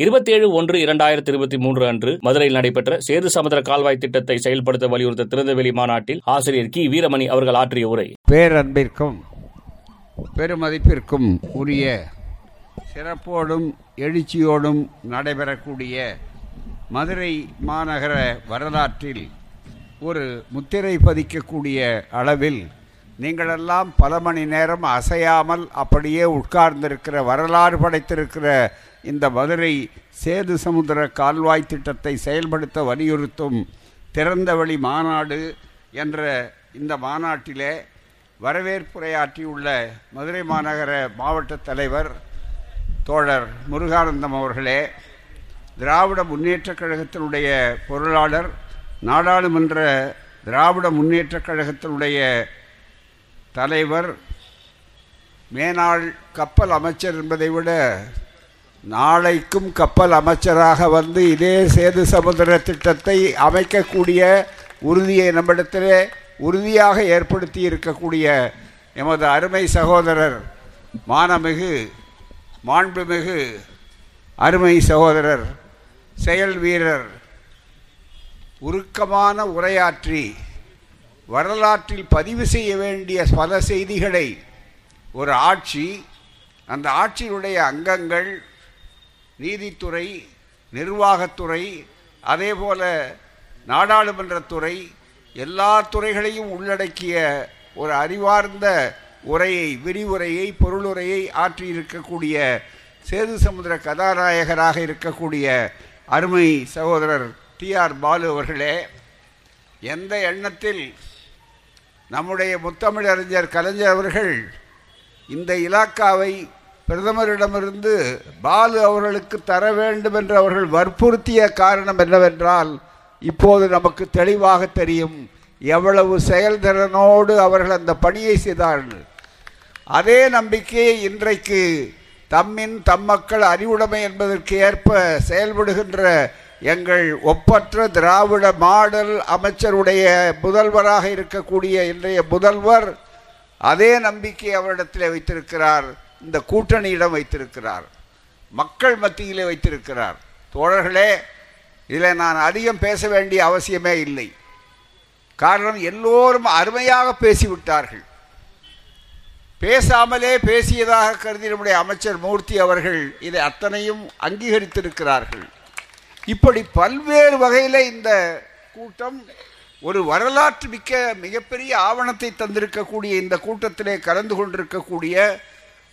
இருபத்தேழு ஒன்று இரண்டாயிரத்தி இருபத்தி மூன்று அன்று மதுரையில் நடைபெற்ற சேது சமுதிர கால்வாய் திட்டத்தை செயல்படுத்த வலியுறுத்த திறந்தவெளி மாநாட்டில் ஆசிரியர் கி. வீரமணி அவர்கள் ஆற்றிய உரை. பேரன்பிற்கும் பெருமதிப்பிற்கும் உரிய சிறப்போடும் எழுச்சியோடும் நடைபெறக்கூடிய மதுரை மாநகர வரலாற்றில் ஒரு முத்திரை பதிக்கக்கூடிய அளவில் நீங்களெல்லாம் பல மணி நேரம் அசையாமல் அப்படியே உட்கார்ந்திருக்கிற வரலாறு படைத்திருக்கிற இந்த மதுரை சேது சமுத்திர கால்வாய் திட்டத்தை செயல்படுத்த வலியுறுத்தும் திறந்தவெளி மாநாடு என்ற இந்த மாநாட்டிலே வரவேற்புரையாற்றியுள்ள மதுரை மாநகர மாவட்ட தலைவர் தோழர் முருகானந்தம் அவர்களே திராவிட முன்னேற்றக் கழகத்தினுடைய பொருளாளர் நாடாளுமன்ற திராவிட முன்னேற்றக் கழகத்தினுடைய தலைவர் மேனாள் கப்பல் அமைச்சர் என்பதை விட நாளைக்கும் கப்பல் அமைச்சராக வந்து இதே சேது சமுதிர திட்டத்தை அமைக்கக்கூடிய உறுதியை நம்மிடத்திலே உறுதியாக ஏற்படுத்தி இருக்கக்கூடிய எமது அருமை சகோதரர் மானமிகு மாண்புமிகு அருமை சகோதரர் செயல் வீரர் உருக்கமான உரையாற்றி வரலாற்றில் பதிவு செய்ய வேண்டிய பல செய்திகளை ஒரு ஆட்சி அந்த ஆட்சியினுடைய அங்கங்கள் நீதித்துறை நிர்வாகத்துறை அதேபோல நாடாளுமன்றத்துறை எல்லா துறைகளையும் உள்ளடக்கிய ஒரு அறிவார்ந்த உரையை விரிவுரையை பொருளுரையை ஆற்றியிருக்கக்கூடிய சேது சமுத்திர கதாநாயகராக இருக்கக்கூடிய அருமை சகோதரர் டி ஆர் பாலு அவர்களே எந்த எண்ணத்தில் நம்முடைய முத்தமிழறிஞர் கலைஞர் அவர்கள் இந்த இலாக்காவை பிரதமரிடமிருந்து பாலு அவர்களுக்கு தர வேண்டும் என்று அவர்கள் வற்புறுத்திய காரணம் என்னவென்றால் இப்போது நமக்கு தெளிவாக தெரியும் எவ்வளவு செயல்திறனோடு அவர்கள் அந்த பணியை செய்தார்கள். அதே நம்பிக்கையை இன்றைக்கு தம்மின் தம்மக்கள் அறிவுடைமை என்பதற்கு ஏற்ப செயல்படுகின்ற எங்கள் ஒப்பற்ற திராவிட மாடல் அமைச்சருடைய முதல்வராக இருக்கக்கூடிய இன்றைய முதல்வர் அதே நம்பிக்கை அவரிடத்தில் வைத்திருக்கிறார். இந்த கூட்டணியிடம் வைத்திருக்கிறார். மக்கள் மத்தியிலே வைத்திருக்கிறார். தோழர்களே இதில் நான் அதிகம் பேச வேண்டிய அவசியமே இல்லை. காரணம் எல்லோரும் அருமையாக பேசிவிட்டார்கள். பேசாமலே பேசியதாக கருதி நம்முடைய அமைச்சர் மூர்த்தி அவர்கள் இதை அத்தனையும் அங்கீகரித்திருக்கிறார்கள். இப்படி பல்வேறு வகையில் இந்த கூட்டம் ஒரு வரலாற்று மிக்க மிகப்பெரிய ஆவணத்தை தந்திருக்கக்கூடிய இந்த கூட்டத்திலே கலந்து கொண்டிருக்கக்கூடிய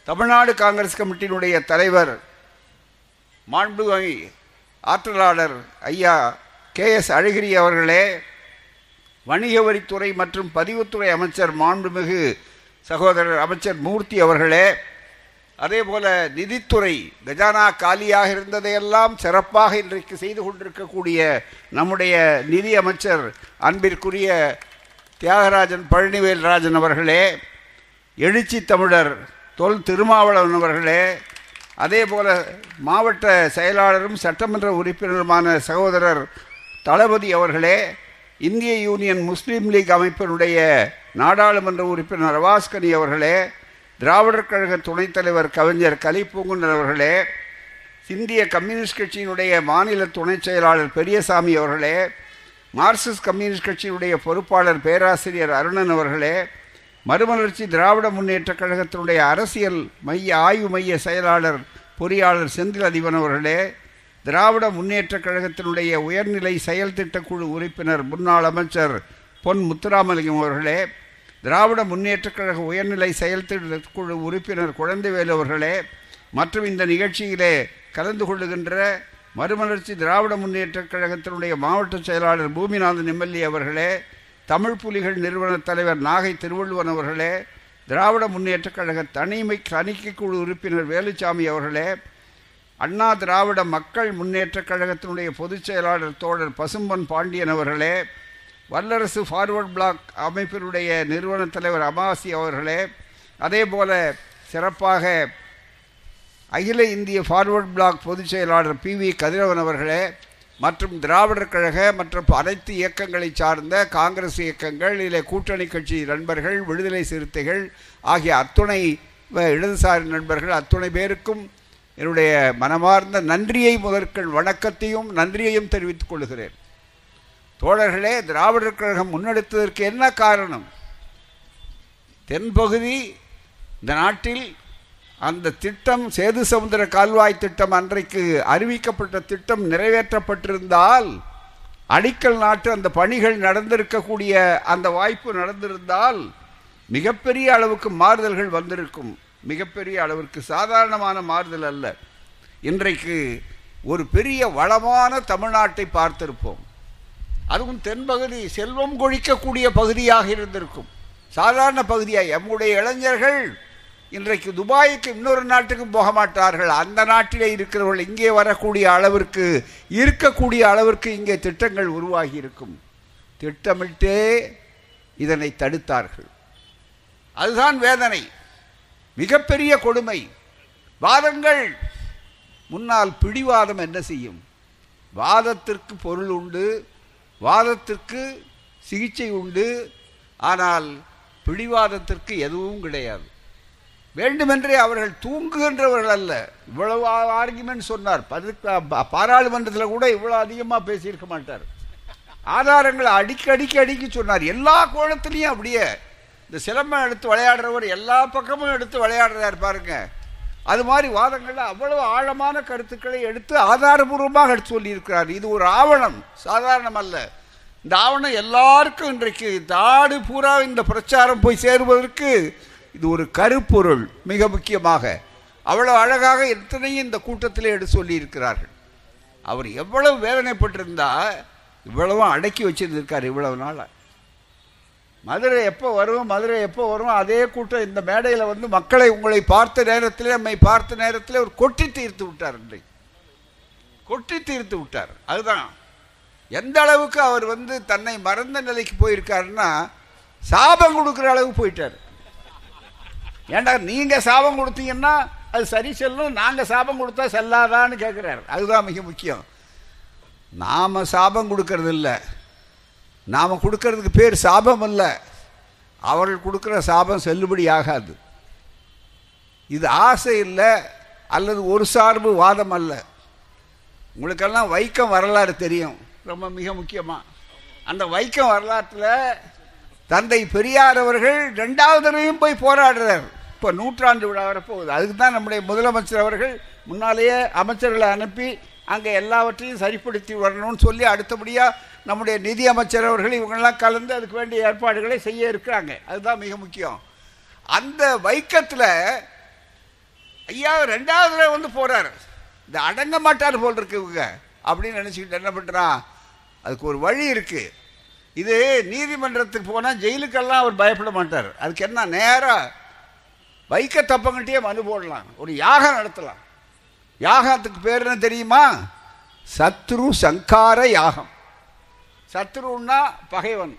தமிழ்நாடு காங்கிரஸ் கமிட்டியினுடைய தலைவர் மாண்புமை ஆற்றலாளர் ஐயா கே எஸ் அழகிரி அவர்களே வணிக வரித்துறை மற்றும் பதிவுத்துறை அமைச்சர் மாண்புமிகு சகோதரர் அமைச்சர் மூர்த்தி அவர்களே அதே போல நிதித்துறை கஜானா காலியாக இருந்ததையெல்லாம் சிறப்பாக இன்றைக்கு செய்து கொண்டிருக்கக்கூடிய நம்முடைய நிதி அமைச்சர் அன்பிற்குரிய தியாகராஜன் பழனிவேல்ராஜன் அவர்களே எழுச்சி தமிழர் தொல் திருமாவளவன் அவர்களே அதே போல மாவட்ட செயலாளரும் சட்டமன்ற உறுப்பினருமான சகோதரர் தளபதி அவர்களே இந்திய யூனியன் முஸ்லீம் லீக் அமைப்பினுடைய நாடாளுமன்ற உறுப்பினர் ரவாஸ்கனி அவர்களே திராவிடர் கழக துணைத் தலைவர் கவிஞர் கலிப்பூங்குன்றன் அவர்களே இந்திய கம்யூனிஸ்ட் கட்சியினுடைய மாநில துணைச் செயலாளர் பெரியசாமி அவர்களே மார்க்சிஸ்ட் கம்யூனிஸ்ட் கட்சியினுடைய பொறுப்பாளர் பேராசிரியர் அருணன் அவர்களே மறுமலர்ச்சி திராவிட முன்னேற்றக் கழகத்தினுடைய அரசியல் மைய ஆய்வு மைய செயலாளர் பொறியாளர் செந்தில் அதிபன் அவர்களே திராவிட முன்னேற்றக் கழகத்தினுடைய உயர்நிலை செயல் திட்டக்குழு உறுப்பினர் முன்னாள் அமைச்சர் பொன் முத்துராமலிங்கம் அவர்களே திராவிட முன்னேற்றக் கழக உயர்நிலை செயல் திட்டக்குழு உறுப்பினர் குழந்தைவேலு அவர்களே மற்றும் இந்த நிகழ்ச்சியிலே கலந்து கொள்ளுகின்ற மறுமலர்ச்சி திராவிட முன்னேற்றக் கழகத்தினுடைய மாவட்ட செயலாளர் பூமிநாதன் எம்எல்ஏ அவர்களே தமிழ் புலிகள் நிறுவன தலைவர் நாகை திருவள்ளுவன் அவர்களே திராவிட முன்னேற்றக் கழக தனிமை தணிக்கை குழு உறுப்பினர் வேலுச்சாமி அவர்களே அண்ணா திராவிட மக்கள் முன்னேற்றக் கழகத்தினுடைய பொதுச் செயலாளர் தோழர் பசும்பன் பாண்டியன் அவர்களே வல்லரசு ஃபார்வர்ட் பிளாக் அமைப்பினுடைய நிறுவன தலைவர் அமாசி அவர்களே அதே போல சிறப்பாக அகில இந்திய ஃபார்வர்ட் பிளாக் பொதுச் செயலாளர் பி வி கதிரவன் அவர்களே மற்றும் திராவிடர் கழக மற்றும் அனைத்து இயக்கங்களை சார்ந்த காங்கிரஸ் இயக்கங்கள் இல்லை கூட்டணி கட்சி நண்பர்கள் விடுதலை சிறுத்தைகள் ஆகிய அத்துணை வ- இடதுசாரி நண்பர்கள் அத்துணை பேருக்கும் என்னுடைய மனமார்ந்த நன்றியை முதற்கள் வணக்கத்தையும் நன்றியையும் தெரிவித்துக் கொள்கிறேன். தோழர்களே திராவிடர் கழகம் முன்னெடுத்ததற்கு என்ன காரணம்? தென்பகுதி இந்த நாட்டில் அந்த திட்டம் சேது சமுத்திர கால்வாய் திட்டம் அன்றைக்கு அறிவிக்கப்பட்ட திட்டம் நிறைவேற்றப்பட்டிருந்தால் அடிக்கல் நாட்டு அந்த பணிகள் நடந்திருக்கக்கூடிய அந்த வாய்ப்பு நடந்திருந்தால் மிகப்பெரிய அளவுக்கு மாறுதல்கள் வந்திருக்கும். மிகப்பெரிய அளவிற்கு சாதாரணமான மாறுதல் அல்ல. இன்றைக்கு ஒரு பெரிய வளமான தமிழ்நாட்டை பார்த்திருப்போம். அதுவும் தென்பகுதி செல்வம் கொழிக்கக்கூடிய பகுதியாக இருந்திருக்கும். சாதாரண பகுதியாக எம்முடைய இளைஞர்கள் இன்றைக்கு துபாய்க்கு இன்னொரு நாட்டுக்கும் போக மாட்டார்கள். அந்த நாட்டிலே இருக்கிறவர்கள் இங்கே வரக்கூடிய அளவிற்கு இருக்கக்கூடிய அளவிற்கு இங்கே திட்டங்கள் உருவாகி இருக்கும் திட்டமிட்டே இதனை தடுத்தார்கள். அதுதான் வேதனை. மிகப்பெரிய கொடுமை. வாதங்கள். முன்னால் பிடிவாதம் என்ன செய்யும்? வாதத்திற்கு பொருள் உண்டு வாதத்திற்கு சிகிச்சை உண்டு ஆனால் பிடிவாதத்திற்கு எதுவும் கிடையாது. வேண்டுமென்றே அவர்கள் தூங்குகின்றவர்கள் அல்ல இவ்வளவு ஆர்குமெண்ட் சொன்னார். பாராளுமன்றத்தில் கூட இவ்வளவு அதிகமாக பேசியிருக்க மாட்டார். ஆதாரங்களை அடிக்க அடிக்க அடிக்க சொன்னார். எல்லா கோணத்திலையும் அப்படியே. இந்த சிலம்பம் எடுத்து விளையாடுறவர் எல்லா பக்கமும் எடுத்து விளையாடுறார் பாருங்க. அது மாதிரி வாதங்களில் அவ்வளவு ஆழமான கருத்துக்களை எடுத்து ஆதாரபூர்வமாக எடுத்து சொல்லியிருக்கிறார். இது ஒரு ஆவணம். சாதாரணம் அல்ல இந்த ஆவணம் எல்லாருக்கும் இன்றைக்கு நாடு பூரா இந்த பிரச்சாரம் போய் சேருவதற்கு இது ஒரு கருப்பொருள் மிக முக்கியமாக. அவ்வளோ அழகாக எத்தனையும் இந்த கூட்டத்திலே எடுத்து சொல்லியிருக்கிறார்கள். அவர் எவ்வளவு வேதனைப்பட்டிருந்தா இவ்வளவும் அடக்கி வச்சிருந்திருக்கார் இவ்வளவு நாளாக மதுரை எப்போ வரும் மதுரை எப்போ வரும் அதே கூட்டம் இந்த மேடையில் வந்து மக்களை உங்களை பார்த்த நேரத்தில் நம்மை பார்த்த நேரத்தில் ஒரு கொட்டி தீர்த்து விட்டார் இன்றைக்கு. கொட்டி தீர்த்து விட்டார். அதுதான். எந்த அளவுக்கு அவர் வந்து தன்னை மறந்த நிலைக்கு போயிருக்காருன்னா சாபம் கொடுக்குற அளவுக்கு போயிட்டார். ஏண்டா நீங்கள் சாபம் கொடுத்தீங்கன்னா அது சரி செல்லும் நாங்கள் சாபம் கொடுத்தா செல்லாதான்னு கேட்குறாரு அதுதான் மிக முக்கியம். நாம் சாபம் கொடுக்கறது இல்லை. நாம் கொடுக்கறதுக்கு பேர் சாபம் இல்லை அவர்கள் கொடுக்குற சாபம் செல்லுபடி ஆகாது. இது ஆசை இல்லை அல்லது ஒரு சார்பு வாதம் அல்ல. உங்களுக்கெல்லாம் வைக்கம் வரலாறு தெரியும். ரொம்ப மிக முக்கியமாக அந்த வைக்கம் வரலாற்றில் தந்தை பெரியார் அவர்கள் ரெண்டாவது தடவையும் போய் போராடுறார். இப்போ நூற்றாண்டு விழா வரப்போகுது. அதுக்கு தான் நம்முடைய முதலமைச்சர் அவர்கள் முன்னாலேயே அமைச்சர்களை அனுப்பி அங்கே எல்லாவற்றையும் சரிப்படுத்தி வரணும்னு சொல்லி அடுத்தபடியாக நம்முடைய நிதி அமைச்சர் அவர்கள் இவங்கெல்லாம் கலந்து அதுக்கு வேண்டிய ஏற்பாடுகளை செய்ய இருக்கிறாங்க. அதுதான் மிக முக்கியம். அந்த வைக்கத்தில் ஐயா ரெண்டாவது தடவை வந்து போகிறார் இந்த அடங்க மாட்டார் போல் இருக்கு இவங்க. அப்படின்னு நினச்சிக்கிட்டு என்ன பண்ணுறான் அதுக்கு ஒரு வழி இருக்குது இது நீதிமன்றத்துக்கு போனால் ஜெயிலுக்கெல்லாம் அவர் பயப்பட மாட்டார். அதுக்கு என்ன நேராக வைக்க தப்பங்கிட்டே மனு போடலாம். ஒரு யாகம் நடத்தலாம். யாகத்துக்கு பேர் என்ன தெரியுமா? சத்ரு சங்கார யாகம். சத்ருன்னா பகைவன்.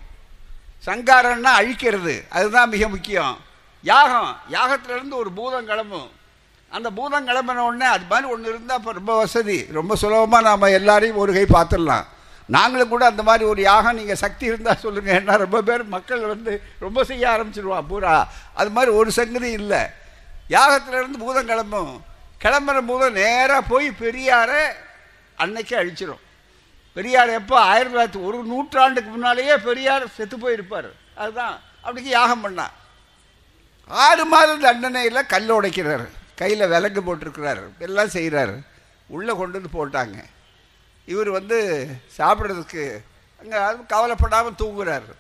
சங்காரன்னா அழிக்கிறது. அதுதான் மிக முக்கியம். யாகம். யாகத்திலிருந்து ஒரு பூதம் கிளம்பும். அந்த பூதம் கிளம்பின உடனே அது மாதிரி ஒன்று இருந்தால் இப்போ ரொம்ப வசதி. ரொம்ப சுலபமாக நாம் எல்லாரையும் ஒரு கை பார்த்துடலாம். நாங்களும் கூட அந்த மாதிரி ஒரு யாகம் நீங்கள் சக்தி இருந்தால் சொல்லுங்கள் ஏன்னா ரொம்ப பேர் மக்கள் வந்து ரொம்ப செய்ய ஆரம்பிச்சிடுவான் பூரா. அது மாதிரி ஒரு சங்கதி இல்லை. யாகத்திலேருந்து பூதம் கிளம்பும். கிளம்புற பூதம் நேராக போய் பெரியாரை அன்னைக்கு அழிச்சிடும் பெரியார் எப்போ ஆயிரத்தி தொள்ளாயிரத்தி ஒரு நூற்றாண்டுக்கு முன்னாலேயே பெரியார் செத்து போயிருப்பார். அதுதான். அப்படிக்கு யாகம் பண்ணான் ஆறு மாதம் தண்டனையில் கல் உடைக்கிறாரு கையில் விலங்கு போட்டிருக்கிறார். எல்லாம் செய்கிறாரு உள்ளே கொண்டு வந்து போட்டாங்க. இவர் வந்து சாப்பிட்றதுக்கு அங்கே கவலைப்படாமல் தூங்குறாரு.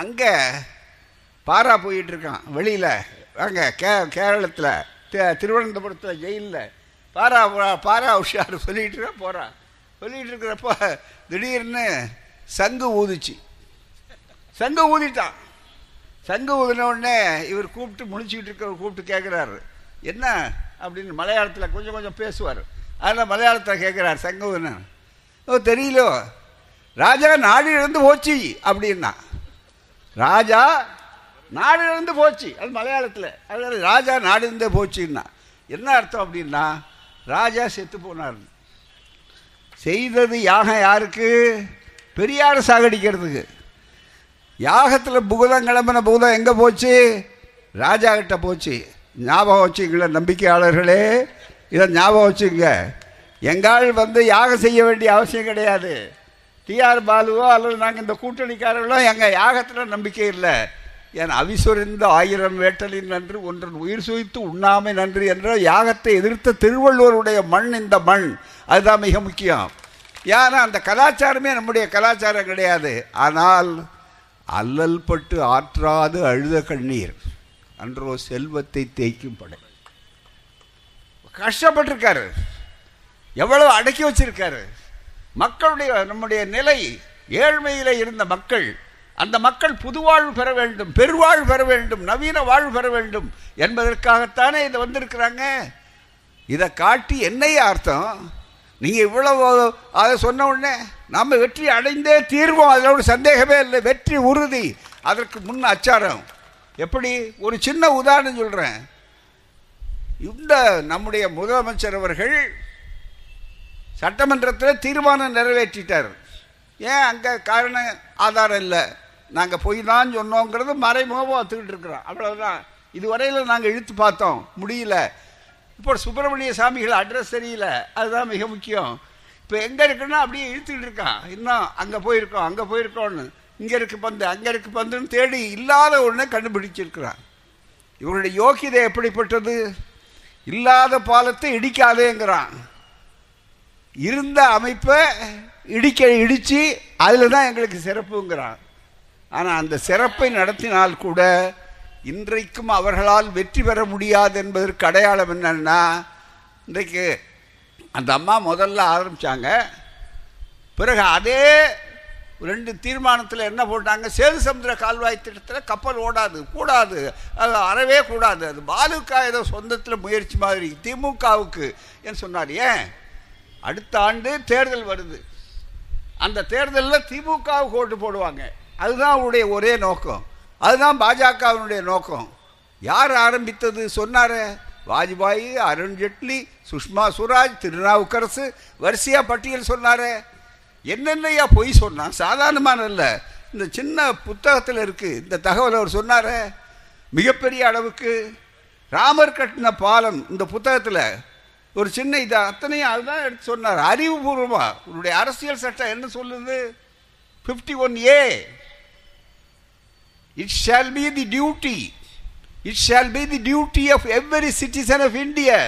அங்கே பாரா போயிட்டு இருக்கான் வெளியில். அங்கே கே கேரளத்தில் திருவனந்தபுரத்தில் ஜெயிலில். பாரா பாரா உஷார் சொல்லிகிட்டு போகிறான் சொல்லிகிட்டு இருக்கிறப்போ திடீர்னு சங்கு ஊதிச்சு. சங்கு ஊதிட்டான். சங்கு ஊதின உடனே இவர் கூப்பிட்டு முடிச்சுக்கிட்டு இருக்கிறவர் கூப்பிட்டு கேட்குறாரு என்ன? அப்படின்னு மலையாளத்தில் கொஞ்சம் கொஞ்சம் பேசுவார். அதில் மலையாளத்தில் கேட்குறார் சங்கு ஓ தெரியலோ. ராஜா நாடு இழந்து போச்சு அப்படின்னா. ராஜா நாடு இழந்து போச்சு. அது மலையாளத்தில். அதனால் ராஜா நாடு இருந்தே போச்சுன்னா. என்ன அர்த்தம் அப்படின்னா ராஜா செத்து போனார். செய்தது யாகம் யாருக்கு? பெரியார் சாகடிக்கிறதுக்கு. யாகத்தில் புகுதம் கிளம்பின புகுதம் எங்கே போச்சு? ராஜா கிட்ட போச்சு. ஞாபகம் வச்சுங்களேன் நம்பிக்கையாளர்களே. இதை ஞாபகம் வச்சுக்கோங்க. எங்கால் வந்து யாகம் செய்ய வேண்டிய அவசியம் கிடையாது. டிஆர் பாலுவோ அல்லது நாங்கள் இந்த கூட்டணிக்காரர்களோ எங்கள் யாகத்தில் நம்பிக்கை இல்லை. என் அவிசுரிந்த ஆயிரம் வேட்டலின் நன்று ஒன்றன் உயிர் சுய்த்து உண்ணாமை நன்று என்ற யாகத்தை எதிர்த்த திருவள்ளுவருடைய மண் இந்த மண். அதுதான் மிக முக்கியம். ஏன்னா அந்த கலாச்சாரமே நம்முடைய கலாச்சாரம் கிடையாது. ஆனால் அல்லல் பட்டு ஆற்றாது அழுத கண்ணீர். அன்றோ செல்வத்தை தேய்க்கும் படை. கஷ்டப்பட்டிருக்காரு. எவ்வளவு அடக்கி வச்சிருக்காரு. மக்களுடைய நம்முடைய நிலை ஏழ்மையில் இருந்த மக்கள் அந்த மக்கள் புதுவாழ்வு பெற வேண்டும் பெருவாழ்வு பெற வேண்டும் நவீன வாழ்வு பெற வேண்டும் என்பதற்காகத்தானே இதை வந்திருக்கிறாங்க. இதை காட்டி என்னைய அர்த்தம்? நீங்கள் இவ்வளவு அதை சொன்ன உடனே நம்ம வெற்றி அடைந்தே தீர்வோம் அதில் ஒரு சந்தேகமே இல்லை. வெற்றி உறுதி. அதற்கு முன் அச்சாரம். எப்படி? ஒரு சின்ன உதாரணம் சொல்கிறேன் இந்த நம்முடைய முதலமைச்சர் அவர்கள் சட்டமன்றத்தில் தீர்மானம் நிறைவேற்றிட்டார். ஏன் அங்கே காரண ஆதாரம் இல்லை? நாங்கள் பொய் தான் சொன்னோங்கிறது மறைமுகமாக ஒத்துக்கிட்டு இருக்கிறோம். அவ்வளோதான் இதுவரையில் நாங்கள் இழுத்து பார்த்தோம். முடியல. இப்போ சுப்பிரமணிய சாமிகள் அட்ரஸ் தெரியல. அதுதான் மிக முக்கியம். இப்போ எங்கே இருக்குன்னா அப்படியே இழுத்துக்கிட்டு இருக்கான். இன்னும் அங்கே போயிருக்கோம் அங்கே போயிருக்கோன்னு இங்கே இருக்கு பந்து அங்கே இருக்கு பந்துன்னு தேடி இல்லாத ஒன்றை கண்டுபிடிச்சிருக்கிறான். இவருடைய யோக்கியதை எப்படிப்பட்டது? இல்லாத பாலத்தை இடிக்காதேங்கிறான். இருந்த அமைப்பை இடிக்க இடித்து அதில் தான் எங்களுக்கு சிறப்புங்கிறான். ஆனால் அந்த சிறப்பை நடத்தினால் கூட இன்றைக்கும் அவர்களால் வெற்றி பெற முடியாது என்பதற்கு அடையாளம் என்னன்னா இன்றைக்கு அந்த அம்மா முதல்ல ஆரம்பித்தாங்க பிறகு அதே ரெண்டு தீர்மானத்தில் என்ன போட்டாங்க? சேது சமுத்திர கால்வாய் திட்டத்தில் கப்பல் ஓடாது கூடாது. அது அறவே கூடாது. அது பாலுக்கா ஏதோ சொந்தத்தில் முயற்சி மாதிரி திமுகவுக்கு. என்று சொன்னார்? ஏன்? அடுத்த ஆண்டு தேர்தல் வருது. அந்த தேர்தலில் திமுகவுக்கு ஓட்டு போடுவாங்க. அதுதான் அவருடைய ஒரே நோக்கம். அதுதான் பாஜகவினுடைய நோக்கம். யார் ஆரம்பித்தது? சொன்னார். வாஜ்பாய் அருண் ஜெட்லி சுஷ்மா சுவராஜ் திருநாவுக்கரசு. வரிசையா பட்டியல் சொன்னாரே. என்னென்னையா பொய் சொன்னான்? சாதாரணமான இல்லை இந்த சின்ன புத்தகத்தில் இருக்குது இந்த தகவல் அவர் சொன்னார. மிகப்பெரிய அளவுக்கு ராமர் கட்டின பாலம் இந்த புத்தகத்தில் ஒரு சின்ன இது அத்தனையும் அதுதான் எடுத்து சொன்னார். அறிவுபூர்வமாக உன்னுடைய அரசியல் சட்டம் என்ன சொல்லுது? Fifty one A it shall be the duty it shall be the duty of every citizen of India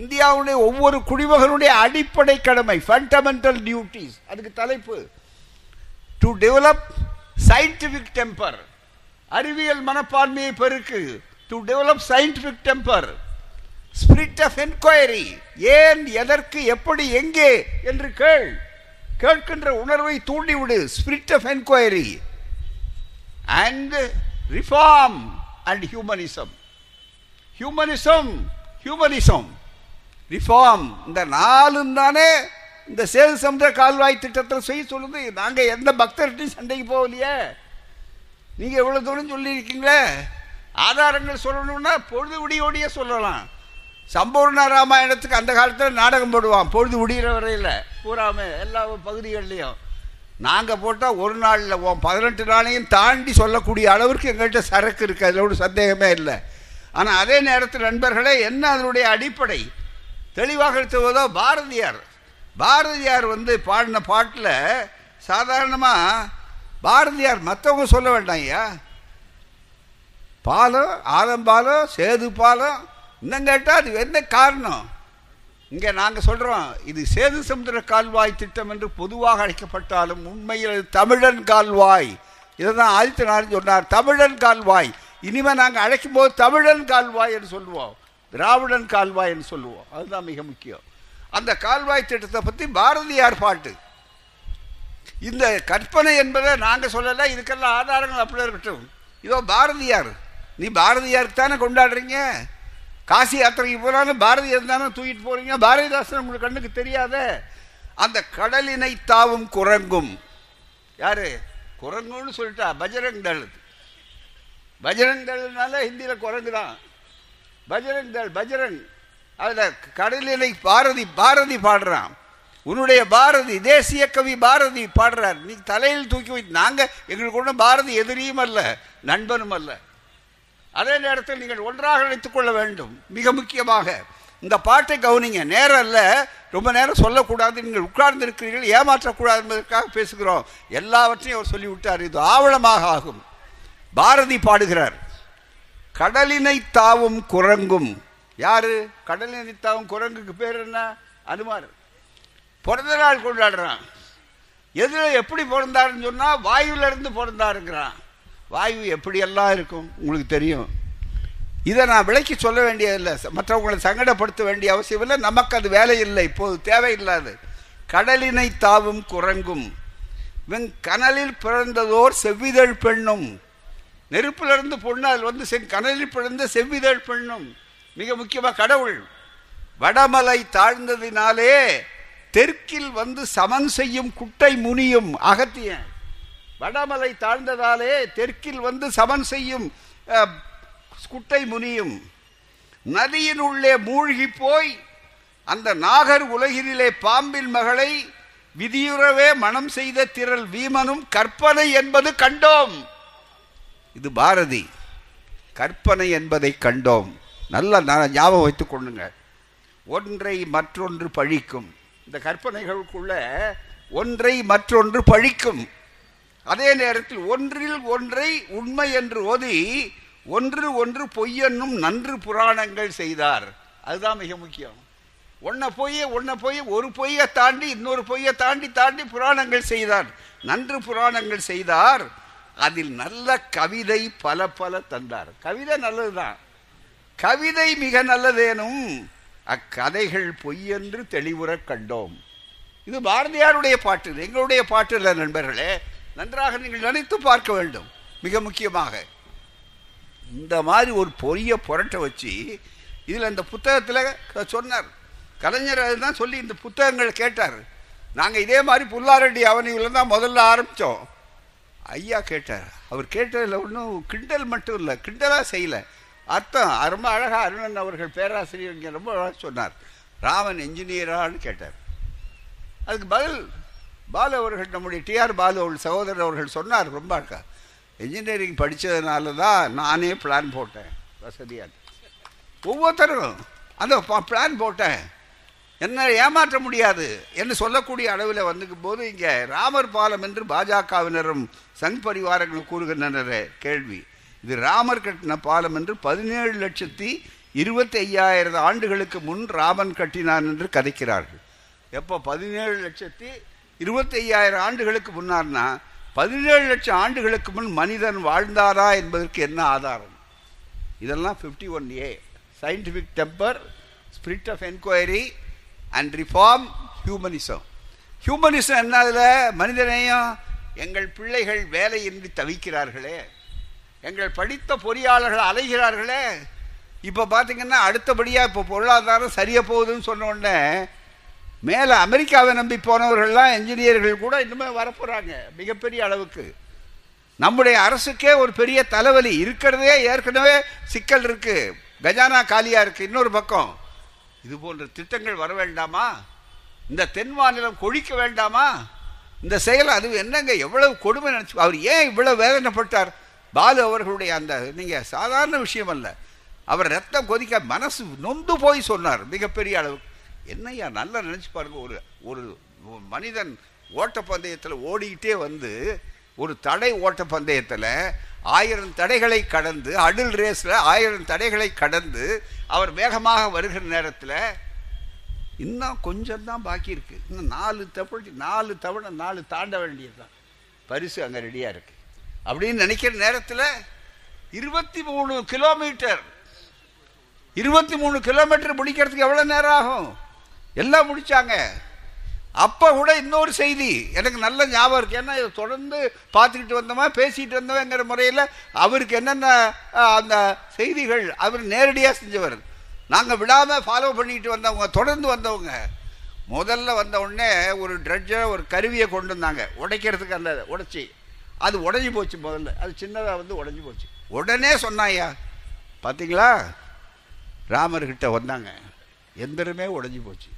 இந்தியாவுடைய ஒவ்வொரு குடிமகனுடைய அடிப்படை கடமை ஃபண்டமெண்டல் டியூட்டிஸ் அதுக்கு தலைப்பு டு டெவலப் சயின்டிபிக் டெம்பர் அறிவியல் மனப்பான்மையை பெருக்கு. To develop scientific temper spirit of enquiry ஏன் எதற்கு எப்படி எங்கே என்று கேள். கேட்கின்ற உணர்வை தூண்டிவிடு. Spirit of enquiry and reform and humanism humanism humanism reform இந்த நாலும் தானே இந்த சேது சமுதிர கால்வாய் திட்டத்தில் செய்ய சொல்லுது. நாங்கள் எந்த பக்தர்கிட்டையும் சண்டைக்கு போகலையே. நீங்கள் எவ்வளோ தூரம் சொல்லியிருக்கீங்களே. ஆதாரங்கள் சொல்லணும்னா பொழுது விடியோடையே சொல்லலாம். சம்பூர்ண ராமாயணத்துக்கு அந்த காலத்தில் நாடகம் போடுவான். பொழுது விடிகிற வரையில். பூராமே எல்லா பகுதிகள்லையும். நாங்கள் போட்டால் ஒரு நாளில் ஓ பதினெட்டு நாளையும் தாண்டி சொல்லக்கூடிய அளவிற்கு எங்கள்கிட்ட சரக்கு இருக்குது அதில் ஒரு சந்தேகமே இல்லை. ஆனால் அதே நேரத்தில் நண்பர்களே என்ன அதனுடைய அடிப்படை? தெளிவாக எடுத்துவதோ பாரதியார். பாரதியார் வந்து பாடின பாட்டில் சாதாரணமாக பாரதியார் மற்றவங்க சொல்ல வேண்டாம் ஐயா. பாலம் ஆலம்பாலம் சேது பாலம் இன்னும் கேட்டால் அது என்ன காரணம்? இங்கே நாங்கள் சொல்கிறோம் இது சேது சமுதிர கால்வாய் திட்டம் என்று பொதுவாக அழைக்கப்பட்டாலும் உண்மையில் தமிழன் கால்வாய். இதை தான் ஆதித்தனார் சொன்னார் தமிழன் கால்வாய். இனிமேல் நாங்கள் அழைக்கும் போது தமிழன் கால்வாய் என்று சொல்லுவோம். திராவிடன் கால்வாய்னு சொல்லுவோம். அதுதான் மிக முக்கியம். அந்த கால்வாய் திட்டத்தை பற்றி பாரதியார் பாட்டு. இந்த கற்பனை என்பதை நாங்கள் சொல்லலை இதுக்கெல்லாம் ஆதாரங்கள் அப்படி இருக்கட்டும். இதோ பாரதியார். நீ பாரதியாருக்கு தானே கொண்டாடுறீங்க? காசி யாத்திரைக்கு போனாலும் பாரதியார் தானே தூக்கிட்டு போகிறீங்க பாரதிதாசன் உங்களுக்கு கண்ணுக்கு தெரியாத? அந்த கடலினை தாவும் குரங்கும். யாரு? குரங்குன்னு சொல்லிட்டா பஜரங் தள் பஜரங் தள்னால ஹிந்தியில் குரங்கு தான் பஜரங் தள் பஜரங். அதில் கடலினை பாரதி பாரதி பாடுறான். உன்னுடைய பாரதி தேசிய கவி பாரதி பாடுறார். நீ தலையில் தூக்கி வை நாங்கள் எங்களுக்கு ஒன்றும் பாரதி எதிரியும் அல்ல நண்பனும் அல்ல. அதே நேரத்தில் நீங்கள் ஒன்றாக நினைத்துக்கொள்ள வேண்டும். மிக முக்கியமாக இந்த பாட்டை கவனிங்க. நேரம் அல்ல ரொம்ப நேரம் சொல்லக்கூடாது. நீங்கள் உட்கார்ந்து இருக்கிறீர்கள் ஏமாற்றக்கூடாது என்பதற்காக பேசுகிறோம். எல்லாவற்றையும் அவர் சொல்லிவிட்டார். இது ஆவணமாக ஆகும். பாரதி பாடுகிறார். கடலினை தாவும் குரங்கும். யாரு? கடலினை தாவும் குரங்குக்கு பேர் என்ன? அனுமார் பிறந்த நாள் கொண்டாடுறான். எதில் எப்படி பிறந்தாருன்னு சொன்னால் வாயுல இருந்து பிறந்தாருங்கிறான். வாயு எப்படியெல்லாம் இருக்கும்? உங்களுக்கு தெரியும். இதை நான் விளக்கி சொல்ல வேண்டியதில்லை. மற்றவங்களை சங்கடப்படுத்த வேண்டிய அவசியம் இல்லை. நமக்கு அது வேலை இல்லை. இப்போது தேவையில்லாது. கடலினை தாவும் குரங்கும். இவன் கனலில் பிறந்ததோர் செவ்விதழ் பெண்ணும். நெருப்பிலிருந்து பொண்ணு அதில் வந்து செ கனலில் பிழந்த செவ்விதழ் பெண்ணும். மிக முக்கியமாக கடவுள். வடமலை தாழ்ந்ததினாலே தெற்கில் வந்து சமன் செய்யும் குட்டை முனியும் அகத்தியன். வடமலை தாழ்ந்ததாலே தெற்கில் வந்து சமன் செய்யும் குட்டை முனியும். நதியின் உள்ளே மூழ்கி போய் அந்த நாகர் உலகினிலே பாம்பின் மகளை விதியுறவே மனம் செய்த திரள் வீமனும் கற்பனை என்பது கண்டோம். இது பாரதி. கற்பனை என்பதை கண்டோம். நல்ல ஞாபகம் வைத்துக் கொள்ளுங்க. ஒன்றை மற்றொன்று பழிக்கும். இந்த கற்பனைகளுக்குள்ள ஒன்றை மற்றொன்று பழிக்கும். அதே நேரத்தில் ஒன்றில் ஒன்றை உண்மை என்று ஓதி ஒன்று ஒன்று பொய்யென்னும் நன்று புராணங்கள் செய்தார். அதுதான் மிக முக்கியம். ஒன்றை பொய்ய ஒன்றை பொய் ஒரு பொய்யை தாண்டி இன்னொரு பொய்யை தாண்டி தாண்டி புராணங்கள் செய்தார். நன்று புராணங்கள் செய்தார். அதில் நல்ல கவிதை பல பல தந்தார். கவிதை நல்லதுதான். கவிதை மிக நல்லதேனும் அக்கதைகள் பொய்யென்று தெளிவுறக் கண்டோம். இது பாரதியாருடைய பாட்டு எங்களுடைய பாட்டு இல்லை நண்பர்களே. நன்றாக நீங்கள் நினைத்து பார்க்க வேண்டும். மிக முக்கியமாக. இந்த மாதிரி ஒரு பொய்ய புரட்ட வச்சு இதில் இந்த புத்தகத்தில் சொன்னார். கலைஞர் அதுதான் சொல்லி இந்த புத்தகங்கள் கேட்டார். நாங்கள் இதே மாதிரி புல்லாரெட்டி அவனியில் தான் முதல்ல ஆரம்பித்தோம் ஐயா கேட்டார். அவர் கேட்டதில் ஒன்றும் கிண்டல் மட்டும் இல்லை கிண்டலாக செய்யலை. அர்த்தம் ரொம்ப அழகாக அருணன் அவர்கள் பேராசிரியர் இங்கே ரொம்ப அழகாக சொன்னார். ராமன் என்ஜினியரான்னு கேட்டார். அதுக்கு பதில் பாலு அவர்கள் நம்முடைய டிஆர் பாலு அவர்கள் சகோதரர் அவர்கள் சொன்னார் ரொம்ப அழகா. என்ஜினியரிங் படித்ததுனால தான் நானே பிளான் போட்டேன். வசதியாக ஒவ்வொருத்தரும் அந்த பிளான் போட்டேன். என்ன ஏமாற்ற முடியாது என்று சொல்லக்கூடிய அளவில் வந்துக்கும் போது இங்கே ராமர் பாலம் என்று பாஜகவினரும் சங் பரிவாரங்கள் கூறுகின்றனர் கேள்வி. இது ராமர் கட்டின பாலம் என்று பதினேழு லட்சத்தி இருபத்தி ஐயாயிரம் ஆண்டுகளுக்கு முன் ராமன் கட்டினான் என்று கதைக்கிறார்கள். எப்போ பதினேழு லட்சத்தி இருபத்தி ஐயாயிரம் ஆண்டுகளுக்கு முன்னார்னா பதினேழு லட்சம் ஆண்டுகளுக்கு முன் மனிதன் வாழ்ந்தாரா என்பதற்கு என்ன ஆதாரம்? இதெல்லாம் fifty one A scientific temper spirit of enquiry and reform humanism humanism என்ன அதில் மனிதநேயம் எங்கள் பிள்ளைகள் வேலையின்றி தவிக்கிறார்களே. எங்கள் படித்த பொறியாளர்கள் அலைகிறார்களே. இப்போ பார்த்தீங்கன்னா அடுத்தபடியாக இப்போ பொருளாதாரம் சரியாக போகுதுன்னு சொன்ன உடனே மேலே அமெரிக்காவை நம்பி போனவர்கள்லாம் என்ஜினியர்கள் கூட இன்னுமே வரப்போகிறாங்க மிகப்பெரிய அளவுக்கு. நம்முடைய அரசுக்கே ஒரு பெரிய தலைவலி இருக்கிறதே ஏற்கனவே சிக்கல் இருக்குது கஜானா காலியாக இருக்குது இன்னொரு பக்கம். இது போன்ற திட்டங்கள் வர வேண்டாமா? இந்த தென் மாநிலம் கொழிக்க வேண்டாமா? இந்த செயல் அது என்னங்க? எவ்வளவு கொடுமை நினச்சி அவர் ஏன் இவ்வளவு வேதனைப்பட்டார்? பாலு அவர்களுடைய அந்த நீங்கள் சாதாரண விஷயம் அல்ல. அவர் ரத்தம் கொதிக்க மனசு நொந்து போய் சொன்னார் மிகப்பெரிய அளவுக்கு என்னய்யா நல்லா நினச்சி பாருங்க ஒரு ஒரு மனிதன் ஓட்டப்பந்தயத்தில் ஓடிக்கிட்டே வந்து ஒரு தடை ஓட்டப்பந்தயத்தில் ஆயிரம் தடைகளை கடந்து அடில் ரேஸில் ஆயிரம் தடைகளை கடந்து அவர் வேகமாக வருகிற நேரத்தில் இன்னும் கொஞ்சம் தான் பாக்கி இருக்கு. இன்னும் நாலு தவணை நாலு தவணை நாலு தாண்ட வேண்டியது தான் பரிசு அங்கே ரெடியாக இருக்கு. அப்படின்னு நினைக்கிற நேரத்தில் இருபத்தி மூணு கிலோமீட்டர் இருபத்தி மூணு கிலோமீட்டர் முடிக்கிறதுக்கு எவ்வளோ நேரம் ஆகும்? எல்லாம் முடித்தாங்க அப்போ கூட இன்னொரு செய்தி. எனக்கு நல்ல ஞாபகம் இருக்குது ஏன்னா இதை தொடர்ந்து பார்த்துக்கிட்டு வந்தோமா பேசிகிட்டு வந்தவங்கிற முறையில் அவருக்கு என்னென்ன அந்த செய்திகள் அவர் நேரடியாக செஞ்சவர். நாங்கள் விடாமல் ஃபாலோ பண்ணிக்கிட்டு வந்தவங்க தொடர்ந்து வந்தவங்க. முதல்ல வந்த உடனே ஒரு ட்ரெட்ஜை ஒரு கருவியை கொண்டு வந்தாங்க. உடைக்கிறதுக்கு அந்த உடைச்சி. அது உடஞ்சி போச்சு முதல்ல. அது சின்னதாக வந்து உடஞ்சி போச்சு. உடனே சொன்னாயா பார்த்தீங்களா ராமர்கிட்ட வந்தாங்க. எந்திரமே உடஞ்சி போச்சு.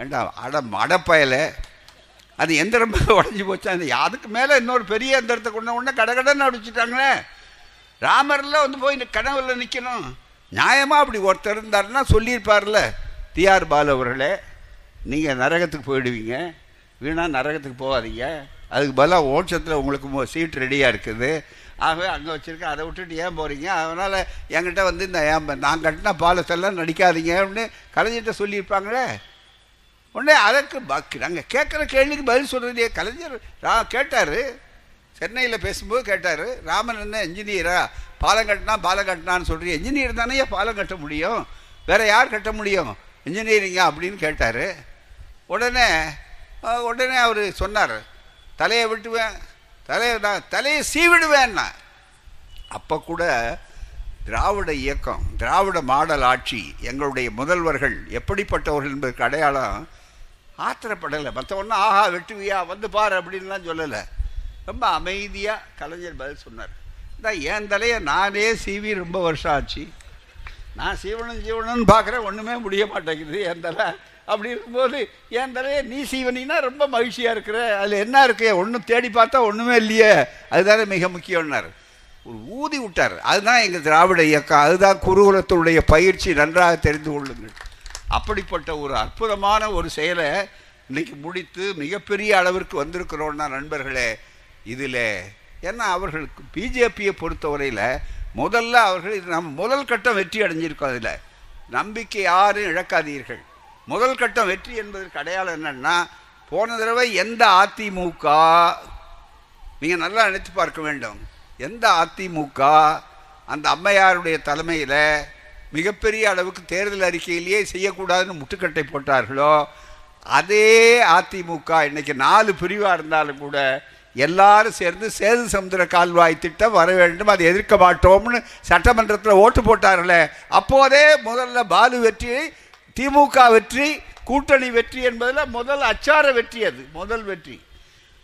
ஏண்டா அட மடப்பயல. அது எந்திரமே உடஞ்சி போச்சு? அந்த அதுக்கு மேலே இன்னொரு பெரிய எந்திரத்தை கொண்ட உடனே கடகடன்னு அடிச்சுட்டாங்களே. ராமர்லாம் வந்து போய் கனவுல நிற்கணும் நியாயமாக அப்படி ஒருத்தர் இருந்தாருன்னா சொல்லியிருப்பார்ல. டிஆர் பாலு அவர்களே நீங்கள் நரகத்துக்கு போயிடுவீங்க. வீணா நரகத்துக்கு போகாதீங்க. அதுக்கு பதிலாக ஓட்சத்தில் உங்களுக்கு சீட் ரெடியாக இருக்குது. ஆகவே அங்கே வச்சுருக்கேன் அதை விட்டுட்டு ஏன் போகிறீங்க அதனால் என்கிட்ட வந்து இந்த ஏன் நான் கட்டின பாலத்தெல்லாம் நடிக்காதீங்க அப்படின்னு கலைஞர்கிட்ட சொல்லியிருப்பாங்களே. உடனே அதற்கு பாக்கி நாங்கள் கேட்குற கேள்விக்கு பதில் சொல்கிறதே கலைஞர் ரா கேட்டார். சென்னையில் பேசும்போது கேட்டார் ராமன் என்ன இன்ஜினியரா பாலம் கட்டினா பாலம் கட்டினான்னு சொல்கிறீ இன்ஜினியர் தானே பாலம் கட்ட முடியும்? வேறு யார் கட்ட முடியும்? இன்ஜினியரிங்கா அப்படின்னு கேட்டார். உடனே உடனே அவர் சொன்னார் தலையை விட்டுவேன். தலையை நான் தலையை சீவிடுவேன்னா. அப்போ கூட திராவிட இயக்கம் திராவிட மாடல் ஆட்சி எங்களுடைய முதல்வர்கள் எப்படிப்பட்டவர்கள் என்பதற்கு அடையாளம் ஆத்திரப்படலை. மற்றவொன்னும் ஆஹா வெட்டுவியா வந்து பாரு அப்படின்லாம் சொல்லலை. ரொம்ப அமைதியாக கலைஞர் பதில் சொன்னார். இந்த என் தலையை நானே சீவி ரொம்ப வருஷம் ஆச்சு. நான் சீவனும் ஜீவனும்னு பார்க்குறேன் ஒன்றுமே முடிய மாட்டேங்குது என் தலை. அப்படி இருக்கும்போது என் தலையை நீ சீவனின்னா ரொம்ப மகிழ்ச்சியாக இருக்கிற. அதில் என்ன இருக்கு? ஒன்றும் தேடி பார்த்தா ஒன்றுமே இல்லையே. அதுதானே மிக முக்கியம்னார். ஒரு ஊதி விட்டார். அதுதான் எங்கள் திராவிட இயக்கம். அதுதான் குருகுலத்தினுடைய பயிற்சி. நன்றாக தெரிந்து கொள்ளுங்கள். அப்படிப்பட்ட ஒரு அற்புதமான ஒரு செயலை இன்னைக்கு முடித்து மிகப்பெரிய அளவிற்கு வந்திருக்கிறோம்னா நண்பர்களே இதில் ஏன்னா அவர்களுக்கு பிஜேபியை பொறுத்தவரையில் முதல்ல அவர்கள் இது நம்ம முதல் கட்டம் வெற்றி அடைஞ்சிருக்கோம் அதில். நம்பிக்கை யாரும் இழக்காதீர்கள். முதல் கட்டம் வெற்றி என்பதற்கு அடையாளம் என்னென்னா போன தடவை எந்த அதிமுக நீங்கள் நல்லா நினைத்து பார்க்க வேண்டும். எந்த அதிமுக அந்த அம்மையாருடைய தலைமையில் மிகப்பெரிய அளவுக்கு தேர்தல் அறிக்கையிலேயே செய்யக்கூடாதுன்னு முட்டுக்கட்டை போட்டார்களோ அதே அதிமுக இன்னைக்கு நாலு பிரிவாக இருந்தாலும் கூட எல்லாரும் சேர்ந்து சேது சமுதிர கால்வாய் திட்டம் வர வேண்டும் அதை எதிர்க்க மாட்டோம்னு சட்டமன்றத்தில் ஓட்டு போட்டார்களே. அப்போதே முதல்ல பாலு வெற்றி திமுக வெற்றி கூட்டணி வெற்றி என்பதில் முதல் அச்சார வெற்றி அது முதல் வெற்றி.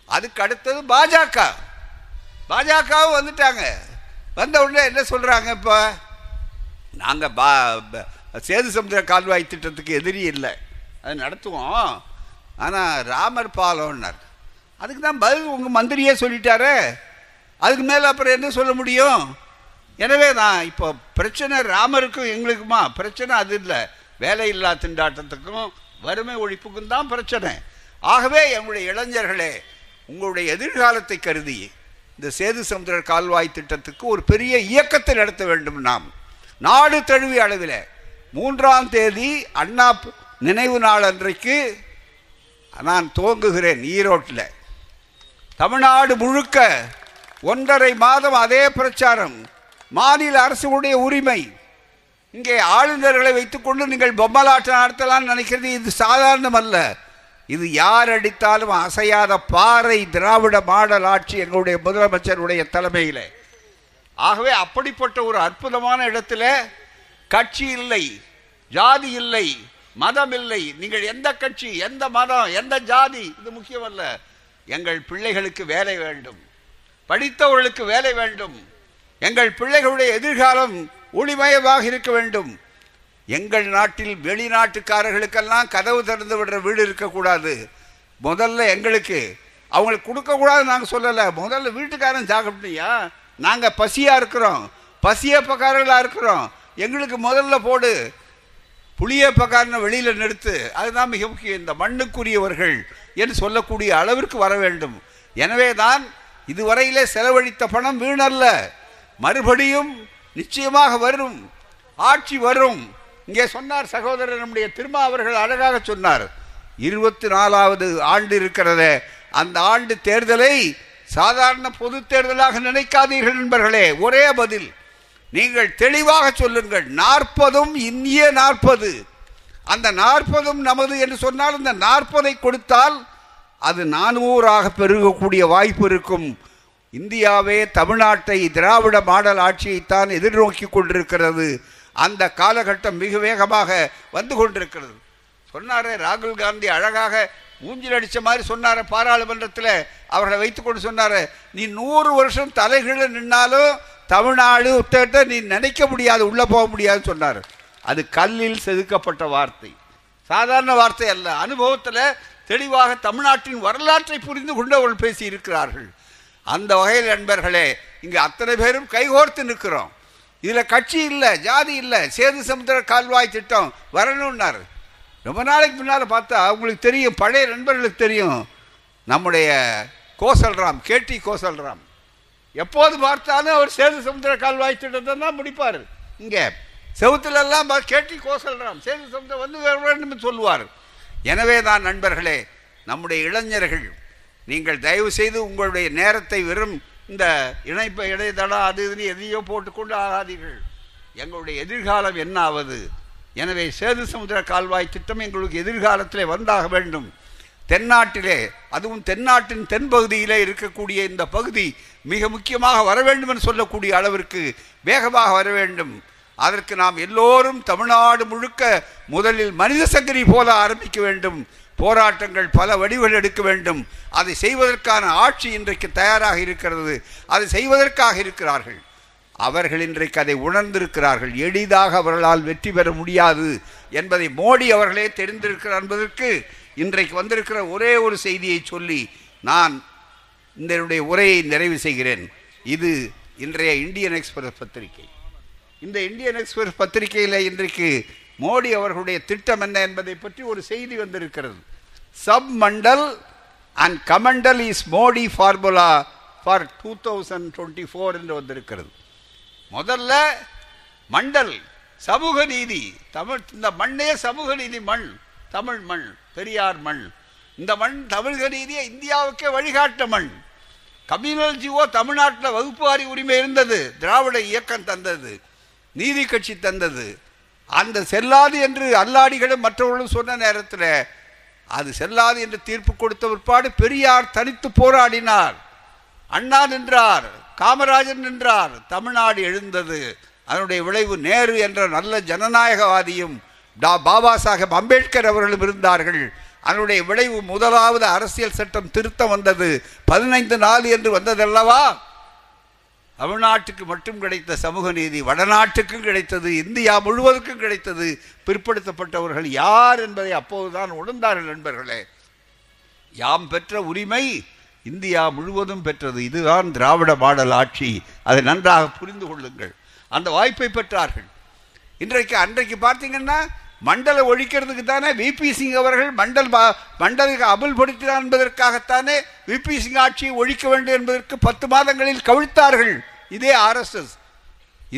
அதுக்கு அடுத்தது பாஜக. பாஜகவும் வந்துட்டாங்க. வந்த உடனே என்ன சொல்கிறாங்க இப்போ? நாங்கள் பா சேது சமுதிர கால்வாய் திட்டத்துக்கு எதிரி இல்லை. அது நடத்துவோம். ஆனால் ராமர் பாலம்னார். அதுக்கு தான் பதில் உங்கள் மந்திரியே சொல்லிட்டாரே. அதுக்கு மேலே அப்புறம் என்ன சொல்ல முடியும்? எனவே தான் இப்போ பிரச்சனை ராமருக்கும் எங்களுக்குமா? பிரச்சனை அது இல்லை. வேலையில்லா திண்டாட்டத்துக்கும் வறுமை ஒழிப்புக்கும் தான் பிரச்சனை. ஆகவே எங்களுடைய இளைஞர்களே உங்களுடைய எதிர்காலத்தை கருதி இந்த சேது சமுதிர கால்வாய் திட்டத்துக்கு ஒரு பெரிய இயக்கத்தை நடத்த வேண்டும் நாம். நாடு தழுவிய அளவில். மூன்றாம் தேதி அண்ணா நினைவு நாள் அன்றைக்கு நான் துவங்குகிறேன் ஈரோட்டில். தமிழ்நாடு முழுக்க ஒன்றரை மாதம் அதே பிரச்சாரம். மாநில அரசுடைய உரிமை. இங்கே ஆளுநர்களை வைத்துக்கொண்டு நீங்கள் பொம்மலாட்டம் நடத்தலாம்னு நினைக்கிறது இது சாதாரணம் அல்ல. இது யார் அடித்தாலும் அசையாத பாறை திராவிட மாடல் ஆட்சி எங்களுடைய முதலமைச்சருடைய தலைமையில். ஆகவே அப்படிப்பட்ட ஒரு அற்புதமான இடத்துல கட்சி இல்லை ஜாதி இல்லை மதம் இல்லை நீங்கள் எந்த கட்சி எந்த மதம் எந்த ஜாதி இது முக்கியமல்ல. எங்கள் பிள்ளைகளுக்கு வேலை வேண்டும். படித்தவர்களுக்கு வேலை வேண்டும். எங்கள் பிள்ளைகளுடைய எதிர்காலம் ஒளிமயமாக இருக்க வேண்டும். எங்கள் நாட்டில் வெளிநாட்டுக்காரர்களுக்கெல்லாம் கதவு திறந்து விடுற வீடு இருக்கக்கூடாது. முதல்ல எங்களுக்கு அவங்களுக்கு கொடுக்கக்கூடாதுன்னு நாங்கள் சொல்லலை. முதல்ல வீட்டுக்காரன் சாகப்பட்டியா? நாங்கள் பசியாக இருக்கிறோம். பசியப்பக்காரர்களாக இருக்கிறோம். எங்களுக்கு முதல்ல போடு. புளியப்பக்காரனை வெளியில் நிறுத்து. அதுதான் மிக முக்கியம். இந்த மண்ணுக்குரியவர்கள் என்று சொல்லக்கூடிய அளவிற்கு வர வேண்டும். எனவே தான் இதுவரையிலே செலவழித்த பணம் வீணல்ல. மறுபடியும் நிச்சயமாக வரும். ஆட்சி வரும். இங்கே சொன்னார் சகோதரர் நம்முடைய திருமா அவர்கள் அழகாக சொன்னார். இருபத்தி நாலாவது ஆண்டு இருக்கிறதே. அந்த ஆண்டு தேர்தலை சாதாரண பொது தேர்தலாக நினைக்காதீர்கள் நண்பர்களே. ஒரே பதில் நீங்கள் தெளிவாக சொல்லுங்கள். நாற்பதும் இந்திய நாற்பது. அந்த நாற்பதும் நமது என்று சொன்னால் அந்த நாற்பதை கொடுத்தால் அது நானூறாக பெருகக்கூடிய வாய்ப்பு இருக்கும். இந்தியாவே தமிழ்நாட்டை திராவிட மாடல் ஆட்சியைத்தான் எதிர்நோக்கி கொண்டிருக்கிறது. அந்த காலகட்டம் மிக வேகமாக வந்து கொண்டிருக்கிறது. சொன்னாரே ராகுல் காந்தி அழகாக மூஞ்சில் அடித்த மாதிரி சொன்னார் பாராளுமன்றத்தில். அவர்களை வைத்துக்கொண்டு சொன்னார். நீ நூறு வருஷம் தலைகீழ நின்னாலும் தமிழ்நாடு உத்தட்ட நீ நினைக்க முடியாது உள்ளே போக முடியாதுன்னு சொன்னார். அது கல்லில் செதுக்கப்பட்ட வார்த்தை. சாதாரண வார்த்தை அல்ல. அனுபவத்தில் தெளிவாக தமிழ்நாட்டின் வரலாற்றை புரிந்து கொண்டு அவர்கள் பேசி இருக்கிறார்கள் அந்த வகையில் நண்பர்களே இங்கே அத்தனை பேரும் கைகோர்த்து நிற்கிறோம். இதில் கட்சி இல்லை ஜாதி இல்லை சேது சமுத்திர கால்வாய் திட்டம் வரணும்னாரு. ரொம்ப நாளைக்கு முன்னால் பார்த்தா அவங்களுக்கு தெரியும் பழைய நண்பர்களுக்கு தெரியும். நம்முடைய கோசல்ராம் கேடி கோசல்ராம். எப்போது பார்த்தாலும் அவர் சேது சமுத்திர கால்வாய் திட்டத்தை தான் முடிப்பார். இங்கே செவத்துலெல்லாம் கேட்டி கோசல்ராம் சேது சமுத்திரம் வந்து வர வேண்டும் சொல்லுவார். எனவே தான் நண்பர்களே நம்முடைய இளைஞர்கள் நீங்கள் தயவு செய்து உங்களுடைய நேரத்தை வெறும் இந்த இணைப்ப இடையதளம் அது இதுன்னு எதையோ போட்டுக்கொண்டு ஆகாதீர்கள். எங்களுடைய எதிர்காலம் என்ன ஆவது? எனவே சேது சமுத்திர கால்வாய் திட்டம் எங்களுக்கு எதிர்காலத்திலே வந்தாக வேண்டும். தென்னாட்டிலே அதுவும் தென்னாட்டின் தென்பகுதியிலே இருக்கக்கூடிய இந்த பகுதி மிக முக்கியமாக வர வேண்டும் என்று சொல்லக்கூடிய அளவிற்கு வேகமாக வர வேண்டும். அதற்கு நாம் எல்லோரும் தமிழ்நாடு முழுக்க முதலில் மனித சங்கரி போல ஆரம்பிக்க வேண்டும். போராட்டங்கள் பல வடிவுகள் எடுக்க வேண்டும். அதை செய்வதற்கான ஆட்சி இன்றைக்கு தயாராக இருக்கிறது. அதை செய்வதற்காக இருக்கிறார்கள். அவர்கள் இன்றைக்கு அதை உணர்ந்திருக்கிறார்கள். எளிதாக அவர்களால் வெற்றி பெற முடியாது என்பதை மோடி அவர்களே தெரிந்திருக்கிறார் என்பதற்கு இன்றைக்கு வந்திருக்கிற ஒரே ஒரு செய்தியை சொல்லி நான் இந்த உரையை நிறைவு செய்கிறேன். இது இன்றைய இந்தியன் எக்ஸ்பிரஸ் பத்திரிகை. இந்த இந்தியன் எக்ஸ்பிரஸ் பத்திரிகையில் இன்றைக்கு மோடி அவர்களுடைய திட்டம் என்ன என்பதை பற்றி ஒரு செய்தி வந்திருக்கிறது. Sub Mandal and Kamandal is Modi formula for two thousand twenty four என்று வந்திருக்கிறது. முதல்ல மண்டல் சமூக நீதி. தமிழ் இந்த மண்ணே சமூக நீதி மண் தமிழ் மண் பெரியார் மண். இந்த மண் தமிழக நீதியை இந்தியாவுக்கே வழிகாட்ட மண். கம்யூனல் ஜிஓ தமிழ்நாட்டில் வகுப்புவாரி உரிமை இருந்தது திராவிட இயக்கம் தந்தது நீதி கட்சி தந்தது. அந்த செல்லாது என்று அல்லாடிகளும் மற்றவர்களும் சொன்ன நேரத்தில் அது செல்லாது என்று தீர்ப்பு கொடுத்த பிற்பாடு பெரியார் தனித்து போராடினார். அண்ணா நின்றார். காமராஜன் நின்றார். தமிழ்நாடு எழுந்தது. அதனுடைய விளைவு நேரு என்ற நல்ல ஜனநாயகவாதியும் டா பாபா சாஹேப் அம்பேத்கர் அவர்களும் இருந்தார்கள். அதனுடைய விளைவு முதலாவது அரசியல் சட்டம் திருத்தம் வந்தது. பதினைந்து நாள் என்று வந்ததல்லவா? தமிழ்நாட்டுக்கு மட்டும் கிடைத்த சமூக நீதி வடநாட்டுக்கும் கிடைத்தது இந்தியா முழுவதுக்கும் கிடைத்தது. பிற்படுத்தப்பட்டவர்கள் யார் என்பதை அப்போதுதான் உணர்ந்தார்கள் நண்பர்களே. யாம் பெற்ற உரிமை இந்தியா முழுவதும் பெற்றது இதுதான் திராவிட மாடல் ஆட்சி. அதை நன்றாக புரிந்து கொள்ளுங்கள். அந்த வாய்ப்பை பெற்றார்கள். இன்றைக்கு அன்றைக்கு பார்த்தீங்கன்னா மண்டலை ஒழிக்கிறதுக்கு தானே விபி சிங் அவர்கள் மண்டல் மண்டலுக்கு அமல்படுத்தினார் என்பதற்காகத்தானே விபி சிங் ஆட்சியை ஒழிக்க வேண்டும் என்பதற்கு பத்து மாதங்களில் கவிழ்த்தார்கள். இதே ஆர்எஸ்எஸ்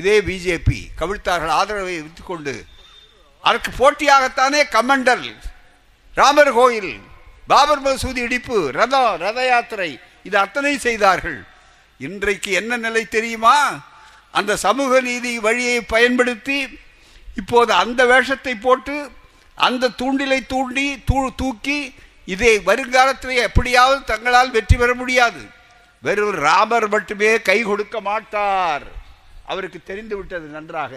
இதே பிஜேபி கவிழ்த்தார்கள். ஆதரவை வைத்துக்கொண்டு அதற்கு போட்டியாகத்தானே கமண்டல் ராமர் கோயில் பாபர் மசூதி இடிப்பு ரதம் ரத யாத்திரை இது அத்தனை செய்தார்கள். இன்றைக்கு என்ன நிலை தெரியுமா? அந்த சமூக நீதி வழியை பயன்படுத்தி இப்போது அந்த வேஷத்தை போட்டு அந்த தூண்டிலை தூண்டி தூ தூக்கி இதை வருங்காலத்தில் எப்படியாவது தங்களால் வெற்றி பெற முடியாது. வெறும் ராமர் மட்டுமே கை கொடுக்க மாட்டார். அவருக்கு தெரிந்து விட்டது நன்றாக.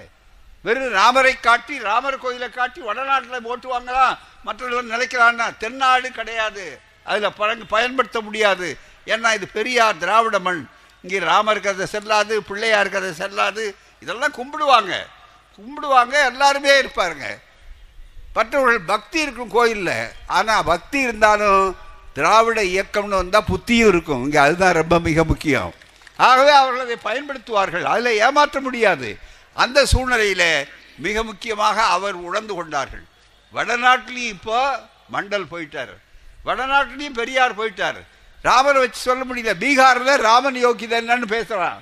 வெறும் ராமரை காட்டி ராமர் கோயிலை காட்டி வடநாட்டில் ஓட்டுவாங்களா? மற்றவர்கள் நினைக்கிறான்னா தென்னாடு கிடையாது. அதில் பழங்கு பயன்படுத்த முடியாது. ஏன்னா இது பெரியார் திராவிட மண். இங்கே ராமர் கதை செல்லாது பிள்ளையார் கதை செல்லாது. இதெல்லாம் கும்பிடுவாங்க. கும்பிடுவாங்க எல்லாருமே இருப்பாருங்க. மற்றவர்கள் பக்தி இருக்கும் கோயிலில். ஆனால் பக்தி இருந்தாலும் திராவிட இயக்கம்னு வந்தால் புத்தியும் இருக்கும். இங்கே அதுதான் ரொம்ப மிக முக்கியம். ஆகவே அவர்கள் அதை பயன்படுத்துவார்கள். அதில் ஏமாற்ற முடியாது. அந்த சூழ்நிலையில் மிக முக்கியமாக அவர் உணர்ந்து கொண்டார்கள். வடநாட்டிலையும் இப்போ மண்டல் போயிட்டார். வடநாட்டிலையும் பெரியார் போயிட்டார். ராமரை வச்சு சொல்ல முடியல. பீகாரில் ராமன் யோகிதன்னு பேசுகிறான்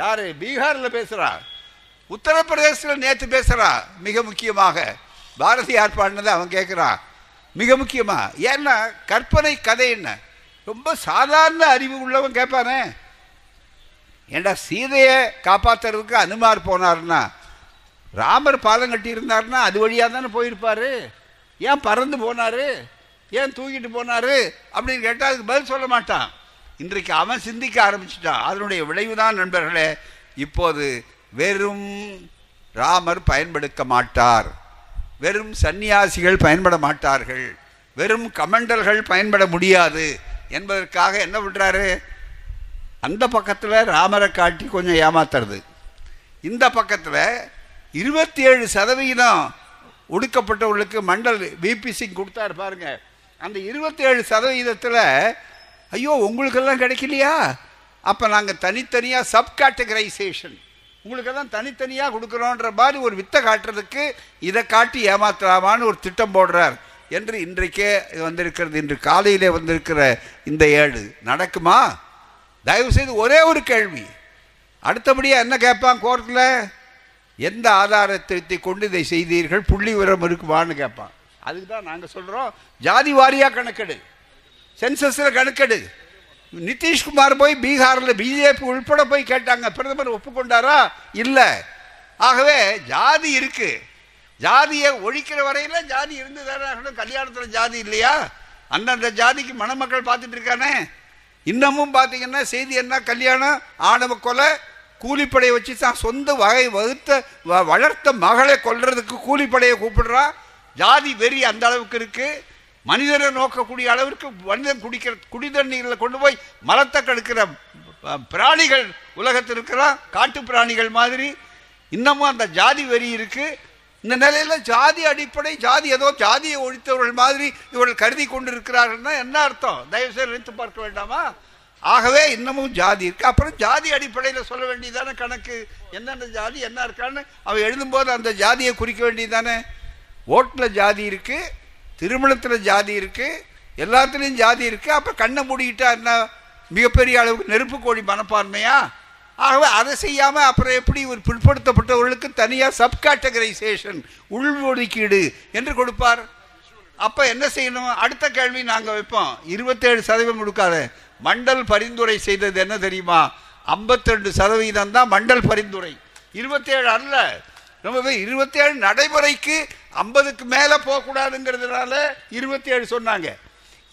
யார்? பீகாரில் பேசுகிறான் உத்தரப்பிரதேசத்தில் நேற்று பேசுகிறா மிக முக்கியமாக. பாரதியார் பாடினதை அவன் கேட்குறான் மிக முக்கியமாக ஏன்னா கற்பனை கதை என்ன? ரொம்ப சாதாரண அறிவு உள்ளவன் கேட்பானே ஏண்டா சீதையை காப்பாத்துறதுக்கு அனுமார் போனார்னா ராமர் பாலம் கட்டியிருந்தார்னா இருந்தாருன்னா அது வழியாக தானே போயிருப்பார்? ஏன் பறந்து போனாரு? ஏன் தூக்கிட்டு போனாரு? அப்படின்னு கேட்டால் அதுக்கு பதில் சொல்ல மாட்டான். இன்றைக்கு அவன் சிந்திக்க ஆரம்பிச்சிட்டான். அதனுடைய விளைவுதான் நண்பர்களே இப்போது வெறும் ராமர் பயன்படுத்த மாட்டார். வெறும் சந்நியாசிகள் பயன்பட மாட்டார்கள். வெறும் கமண்டல்கள் பயன்பட முடியாது. என்பதற்காக என்ன பண்ணுறாரு அந்த பக்கத்தில் ராமரை காட்டி கொஞ்சம் ஏமாத்துறது. இந்த பக்கத்தில் இருபத்தி ஏழு சதவிகிதம் ஒடுக்கப்பட்டவர்களுக்கு மண்டல் பிபிசிங் கொடுத்தாரு பாருங்க. அந்த இருபத்தி ஏழு சதவிகிதத்தில் ஐயோ உங்களுக்கெல்லாம் கிடைக்கலையா? அப்போ நாங்கள் தனித்தனியாக சப் கேட்டகரைசேஷன் உங்களுக்கெல்லாம் தனித்தனியாக கொடுக்குறோன்ற மாதிரி ஒரு வித்தை காட்டுறதுக்கு இதை காட்டி ஏமாத்தலாமான்னு ஒரு திட்டம் போடுறார். என்று இன்றைக்கே வந்திருக்கிறது. இன்று காலையிலே வந்திருக்கிற இந்த ஏடு. நடக்குமா? தயவு செய்து ஒரே ஒரு கேள்வி. அடுத்தபடியாக என்ன கேட்பான் கோர்ட்டில் எந்த ஆதாரத்தை கொண்டு இதை செய்தீர்கள்? புள்ளி விவரம் இருக்குமான்னு கேட்பான். அதுக்கு தான் நாங்கள் சொல்கிறோம் ஜாதி வாரியாக கணக்கெடு. சென்சஸில் கணக்கெடு. நிதிஷ்குமார் போய் பீகாரில் பிஜேபி உள்பட போய் கேட்டாங்க. பிரதமர் ஒப்புக்கொண்டாரா? இல்லை. ஆகவே ஜாதி இருக்கு. ஜாதியை ஒழிக்கிற வரையில் ஜாதி இருந்து தானே கல்யாணத்தில் ஜாதி இல்லையா? அந்தந்த ஜாதிக்கு மணமக்கள் பார்த்துட்டு இருக்கானே? இன்னமும் பார்த்தீங்கன்னா செய்தி என்ன? கல்யாணம் ஆணவ கொலை கூலிப்படையை வச்சு தான் சொந்த வகை வகுத்த வ- வளர்த்த மகளை கொல்றதுக்கு கூலிப்படையை கூப்பிடுறா. ஜாதி வெறி அந்த அளவுக்கு இருக்கு. மனிதரை நோக்கக்கூடிய அளவிற்கு மனிதன் குடிக்கிற குடிதண்ணீரில் கொண்டு போய் மலத்தை கெடுக்கிற பிராணிகள் உலகத்தில் இருக்கிறான். காட்டு பிராணிகள் மாதிரி. இன்னமும் அந்த ஜாதி வெறி இருக்குது இந்த நிலையில ஜாதி அடிப்படை ஜாதி ஏதோ ஜாதியை ஒழித்தவர்கள் மாதிரி இவர்கள் கருதி கொண்டிருக்கிறார்கள்னா என்ன அர்த்தம்? தயவு செய்து நினைத்து பார்க்க வேண்டாமா? ஆகவே இன்னமும் ஜாதி இருக்கு. அப்புறம் ஜாதி அடிப்படையில் சொல்ல வேண்டியதான கணக்கு? என்னென்ன ஜாதி என்ன இருக்கான்னு? அவன் எழுதும்போது அந்த ஜாதியை குறிக்க வேண்டியதானே? ஓட்டில் ஜாதி இருக்கு திருமணத்தில் ஜாதி இருக்கு எல்லாத்துலேயும் ஜாதி இருக்கு. அப்போ கண்ணை மூடிக்கிட்டா என்ன? மிகப்பெரிய அளவுக்கு நெருப்பு கோழி மனப்பான்மையா? ஆகவே அதை செய்யாமல் அப்புறம் எப்படி ஒரு பிற்படுத்தப்பட்டவர்களுக்கு தனியாக சப்காட்டகரைசேஷன் உள்ஒதுக்கீடு என்று கொடுப்பார். அப்போ என்ன செய்யணும்? அடுத்த கேள்வி நாங்கள் வைப்போம். இருபத்தேழு சதவீதம் கொடுக்காத. மண்டல் பரிந்துரை செய்தது என்ன தெரியுமா? 52% சதவீதம் தான் மண்டல் பரிந்துரை. இருபத்தேழு அல்ல. ரொம்பவே இருபத்தேழு நடைமுறைக்கு ஐம்பதுக்கு மேலே போகக்கூடாதுங்கிறதுனால இருபத்தேழு சொன்னாங்க.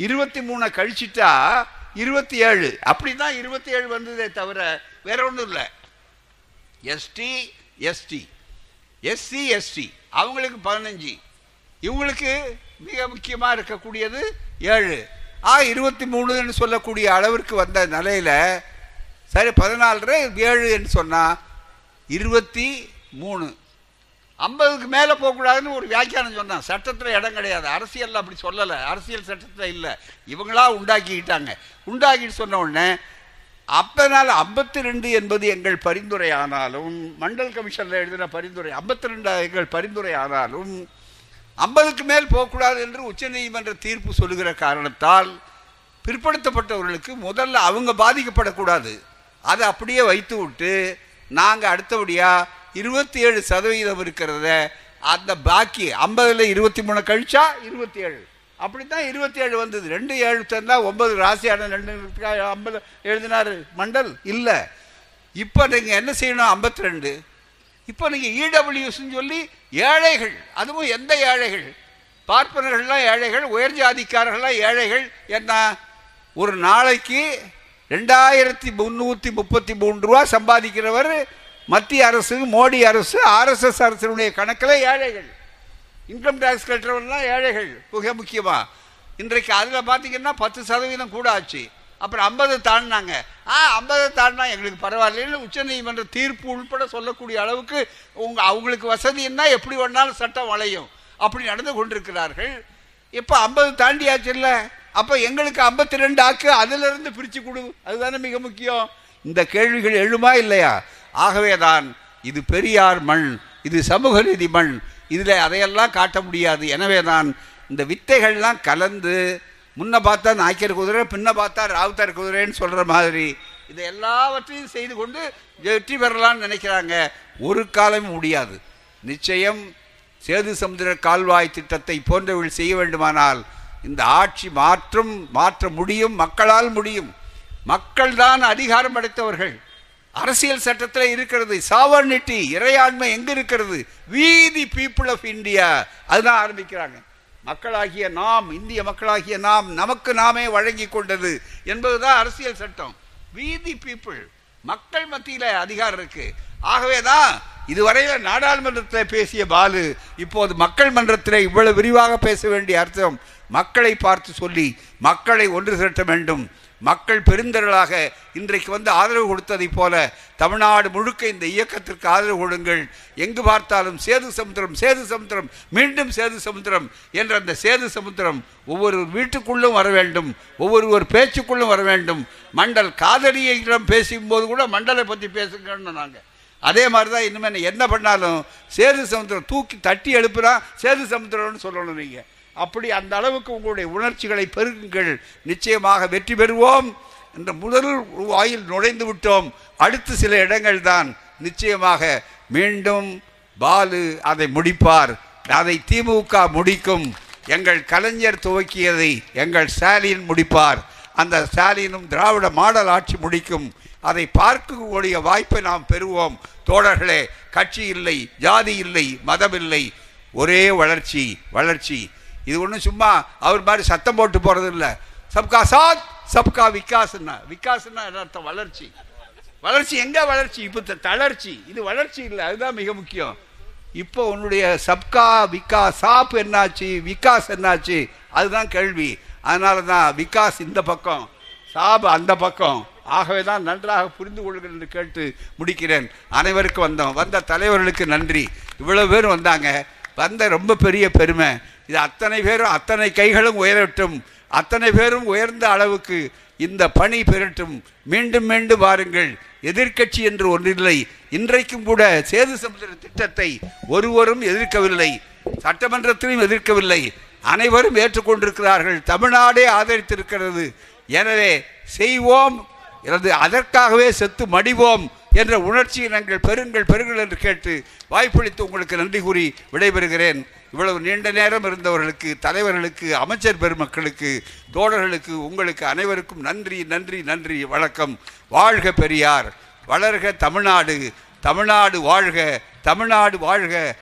இருபத்தி மூணை கழிச்சிட்டா இருபத்தி ஏழு. அப்படி தான் இருபத்தி ஏழு வந்ததே தவிர வேற ஒன்றும் இல்லை. எஸ்டி எஸ்டி எஸ்சி எஸ்டி அவங்களுக்கு பதினஞ்சு. இவங்களுக்கு மிக முக்கியமாக இருக்கக்கூடியது ஏழு. ஆ இருபத்தி மூணுன்னு சொல்லக்கூடிய அளவிற்கு வந்த நிலையில் சரி பதினாலரை ஏழு என்று சொன்னால் இருபத்தி மூணு. ஐம்பதுக்கு மேலே போகக்கூடாதுன்னு ஒரு வியாக்கியானம் சொன்னான். சட்டத்தில் இடம் கிடையாது. அரசியலில் அப்படி சொல்லலை. அரசியல் சட்டத்தில் இல்லை. இவங்களா உண்டாக்கிக்கிட்டாங்க. உண்டாக்கிட்டு சொன்ன உடனே அப்பனால் ஐம்பத்தி ரெண்டு என்பது எங்கள் பரிந்துரை ஆனாலும் மண்டல் கமிஷனில் எழுதின பரிந்துரை ஐம்பத்தி ரெண்டு எங்கள் பரிந்துரை ஆனாலும் ஐம்பதுக்கு மேல் போகக்கூடாது என்று உச்சநீதிமன்ற தீர்ப்பு சொல்லுகிற காரணத்தால் பிற்படுத்தப்பட்டவர்களுக்கு முதல்ல அவங்க பாதிக்கப்படக்கூடாது. அதை அப்படியே வைத்து விட்டு நாங்கள் அடுத்தபடியாக இருபத்தி ஏழு சதவீதம் இருக்கிறத அந்த பாக்கி ஐம்பதில் இருபத்தி மூணு கழிச்சா இருபத்தி ஏழு அப்படி தான் இருபத்தி ஏழு வந்தது. ரெண்டு ஏழு தந்தா ஒன்பது ராசியான ரெண்டு ஐம்பது எழுதினாரு மண்டல்? இல்லை. இப்போ நீங்கள் என்ன செய்யணும்? ஐம்பத்தி ரெண்டு இப்போ நீங்கள் இடபிள்யூஸ்ன்னு சொல்லி ஏழைகள் அதுவும் எந்த ஏழைகள்? பார்ப்பனர்கள்லாம் ஏழைகள் உயர் ஜாதிக்காரர்கள்லாம் ஏழைகள். என்ன? ஒரு நாளைக்கு ரெண்டாயிரத்தி முந்நூற்றி முப்பத்தி மூன்று ரூபா சம்பாதிக்கிறவர் மத்திய அரசு மோடி அரசு ஆர்எஸ்எஸ் அரசினுடைய கணக்கில் ஏழைகள். இன்கம் டேக்ஸ் கட்டுறவங்கலாம் ஏழைகள் மிக முக்கியமாக இன்றைக்கு அதில் பார்த்தீங்கன்னா பத்து சதவீதம் கூட ஆச்சு. அப்புறம் ஐம்பது தாண்டினாங்க. ஆ ஐம்பது தாண்டினா எங்களுக்கு பரவாயில்லைன்னு உச்சநீதிமன்ற தீர்ப்பு உள்பட சொல்லக்கூடிய அளவுக்கு உங்க அவங்களுக்கு வசதின்னா எப்படி வேணாலும் சட்டம் வளையும். அப்படி நடந்து கொண்டிருக்கிறார்கள். இப்போ ஐம்பது தாண்டியாச்சு இல்லை? அப்போ எங்களுக்கு ஐம்பத்தி ரெண்டு ஆக்கு அதிலிருந்து பிரித்து கொடு. அதுதானே மிக முக்கியம். இந்த கேள்விகள் எழுமா இல்லையா? ஆகவேதான் இது பெரியார் மண் இது சமூக நீதி மண். இதில் அதையெல்லாம் காட்ட முடியாது. எனவே தான் இந்த வித்தைகள்லாம் கலந்து முன்ன பார்த்தா நாய்க்கர் குதிரை பின்ன பார்த்தா ராவுத்தர் குதிரைன்னு சொல்கிற மாதிரி இதை எல்லாவற்றையும் செய்து கொண்டு வெற்றி பெறலாம்னு நினைக்கிறாங்க. ஒரு காலமும் முடியாது. நிச்சயம் சேது சமுத்திர கால்வாய் திட்டத்தை போன்றவர்கள் செய்ய வேண்டுமானால் இந்த ஆட்சி மாற்றும் மாற்ற முடியும் மக்களால் முடியும். மக்கள்தான் அதிகாரம் படைத்தவர்கள். அரசியல் சட்டத்தில் இருக்கிறது. சாவர்னிட்டி இறையாண்மை எங்கே இருக்கிறது? வீதி பீப்புள் ஆஃப் இந்தியா அதுதான் ஆரம்பிக்கிறாங்க. மக்களாகிய நாம் இந்திய மக்களாகிய நாம் நமக்கு நாமே வழங்கி கொண்டது என்பதுதான் அரசியல் சட்டம். வீதி பீப்புள் மக்கள் மத்தியில் அதிகாரம் இருக்கு. ஆகவே தான் இதுவரையில் நாடாளுமன்றத்தில் பேசிய பாலு இப்போது மக்கள் மன்றத்தில் இவ்வளவு விரிவாக பேச வேண்டிய அர்த்தம். மக்களை பார்த்து சொல்லி மக்களை ஒன்று திரட்ட வேண்டும். மக்கள் பெருந்திரளாக இன்றைக்கு வந்து ஆதரவு கொடுத்ததைப் போல தமிழ்நாடு முழுக்க இந்த இயக்கத்திற்கு ஆதரவு கொடுங்கள். எங்கு பார்த்தாலும் சேது சமுத்திரம் சேது சமுத்திரம் மீண்டும் சேது சமுத்திரம் என்ற அந்த சேது சமுத்திரம் ஒவ்வொரு வீட்டுக்குள்ளும் வர வேண்டும். ஒவ்வொருவர் பேச்சுக்குள்ளும் வர வேண்டும். மண்டல் காதலியிடம் பேசும்போது கூட மண்டலை பற்றி பேசுங்கன்னு நாங்கள் அதே மாதிரி தான் இனிமேல் என்ன பண்ணாலும் சேது சமுத்திரம் தூக்கி தட்டி எழுப்புனா சேது சமுத்திரம்னு சொல்லணும் நீங்கள் அப்படி அந்த அளவுக்கு உங்களுடைய உணர்ச்சிகளை பெருகுங்கள். நிச்சயமாக வெற்றி பெறுவோம். என்ற முதல் வாயில் நுழைந்து விட்டோம். அடுத்து சில இடங்கள் தான் நிச்சயமாக மீண்டும் பாலு அதை முடிப்பார். அதை திமுக முடிக்கும். எங்கள் கலைஞர் துவக்கியதை எங்கள் ஸ்டாலின் முடிப்பார். அந்த ஸ்டாலினும் திராவிட மாடல் ஆட்சி முடிக்கும். அதை பார்க்கக்கூடிய வாய்ப்பை நாம் பெறுவோம். தோழர்களே கட்சி இல்லை ஜாதி இல்லை மதம் இல்லை. ஒரே வளர்ச்சி வளர்ச்சி. இது ஒன்றும் சும்மா அவர் மாதிரி சத்தம் போட்டு போகிறது இல்லை. சப்கா சாத் சப்கா விகாஸ்னா. விகாஸ்னா என்ன அர்த்தம்? வளர்ச்சி. வளர்ச்சி எங்கே வளர்ச்சி? இப்போ தளர்ச்சி. இது வளர்ச்சி இல்லை. அதுதான் மிக முக்கியம். இப்போ உன்னுடைய சப்கா விகாஸ் சாப் என்னாச்சு? விகாஸ் என்னாச்சு? அதுதான் கேள்வி. அதனால தான் விகாஸ் இந்த பக்கம் சாப் அந்த பக்கம். ஆகவே தான் நன்றாக புரிந்து கொள்கிறேன் என்று கேட்டு முடிக்கிறேன். அனைவருக்கும் வந்தோம். வந்த தலைவர்களுக்கு நன்றி. இவ்வளோ பேர் வந்தாங்க. வந்த ரொம்ப பெரிய பெருமை. இது அத்தனை பேரும் அத்தனை கைகளும் உயரட்டும். அத்தனை பேரும் உயர்ந்த அளவுக்கு இந்த பணி பெறட்டும். மீண்டும் மீண்டும் வாருங்கள். எதிர்க்கட்சி என்று ஒன்றில்லை. இன்றைக்கும் கூட சேது சமுதிர திட்டத்தை ஒருவரும் எதிர்க்கவில்லை. சட்டமன்றத்திலும் எதிர்க்கவில்லை. அனைவரும் ஏற்றுக்கொண்டிருக்கிறார்கள். தமிழ்நாடே ஆதரித்திருக்கிறது. எனவே செய்வோம். எனது அதற்காகவே செத்து மடிவோம் என்ற உணர்ச்சியை நாங்கள் பெறுங்கள் பெறுங்கள் என்று கேட்டு வாய்ப்பளித்து உங்களுக்கு நன்றி கூறி விடைபெறுகிறேன். இவ்வளவு நீண்ட நேரம் இருந்தவர்களுக்கு தலைவர்களுக்கு அமைச்சர் பெருமக்களுக்கு தோழர்களுக்கு உங்களுக்கு அனைவருக்கும் நன்றி நன்றி நன்றி வணக்கம். வாழ்க பெரியார். வளர்க தமிழ்நாடு. தமிழ்நாடு வாழ்க. தமிழ்நாடு வாழ்க.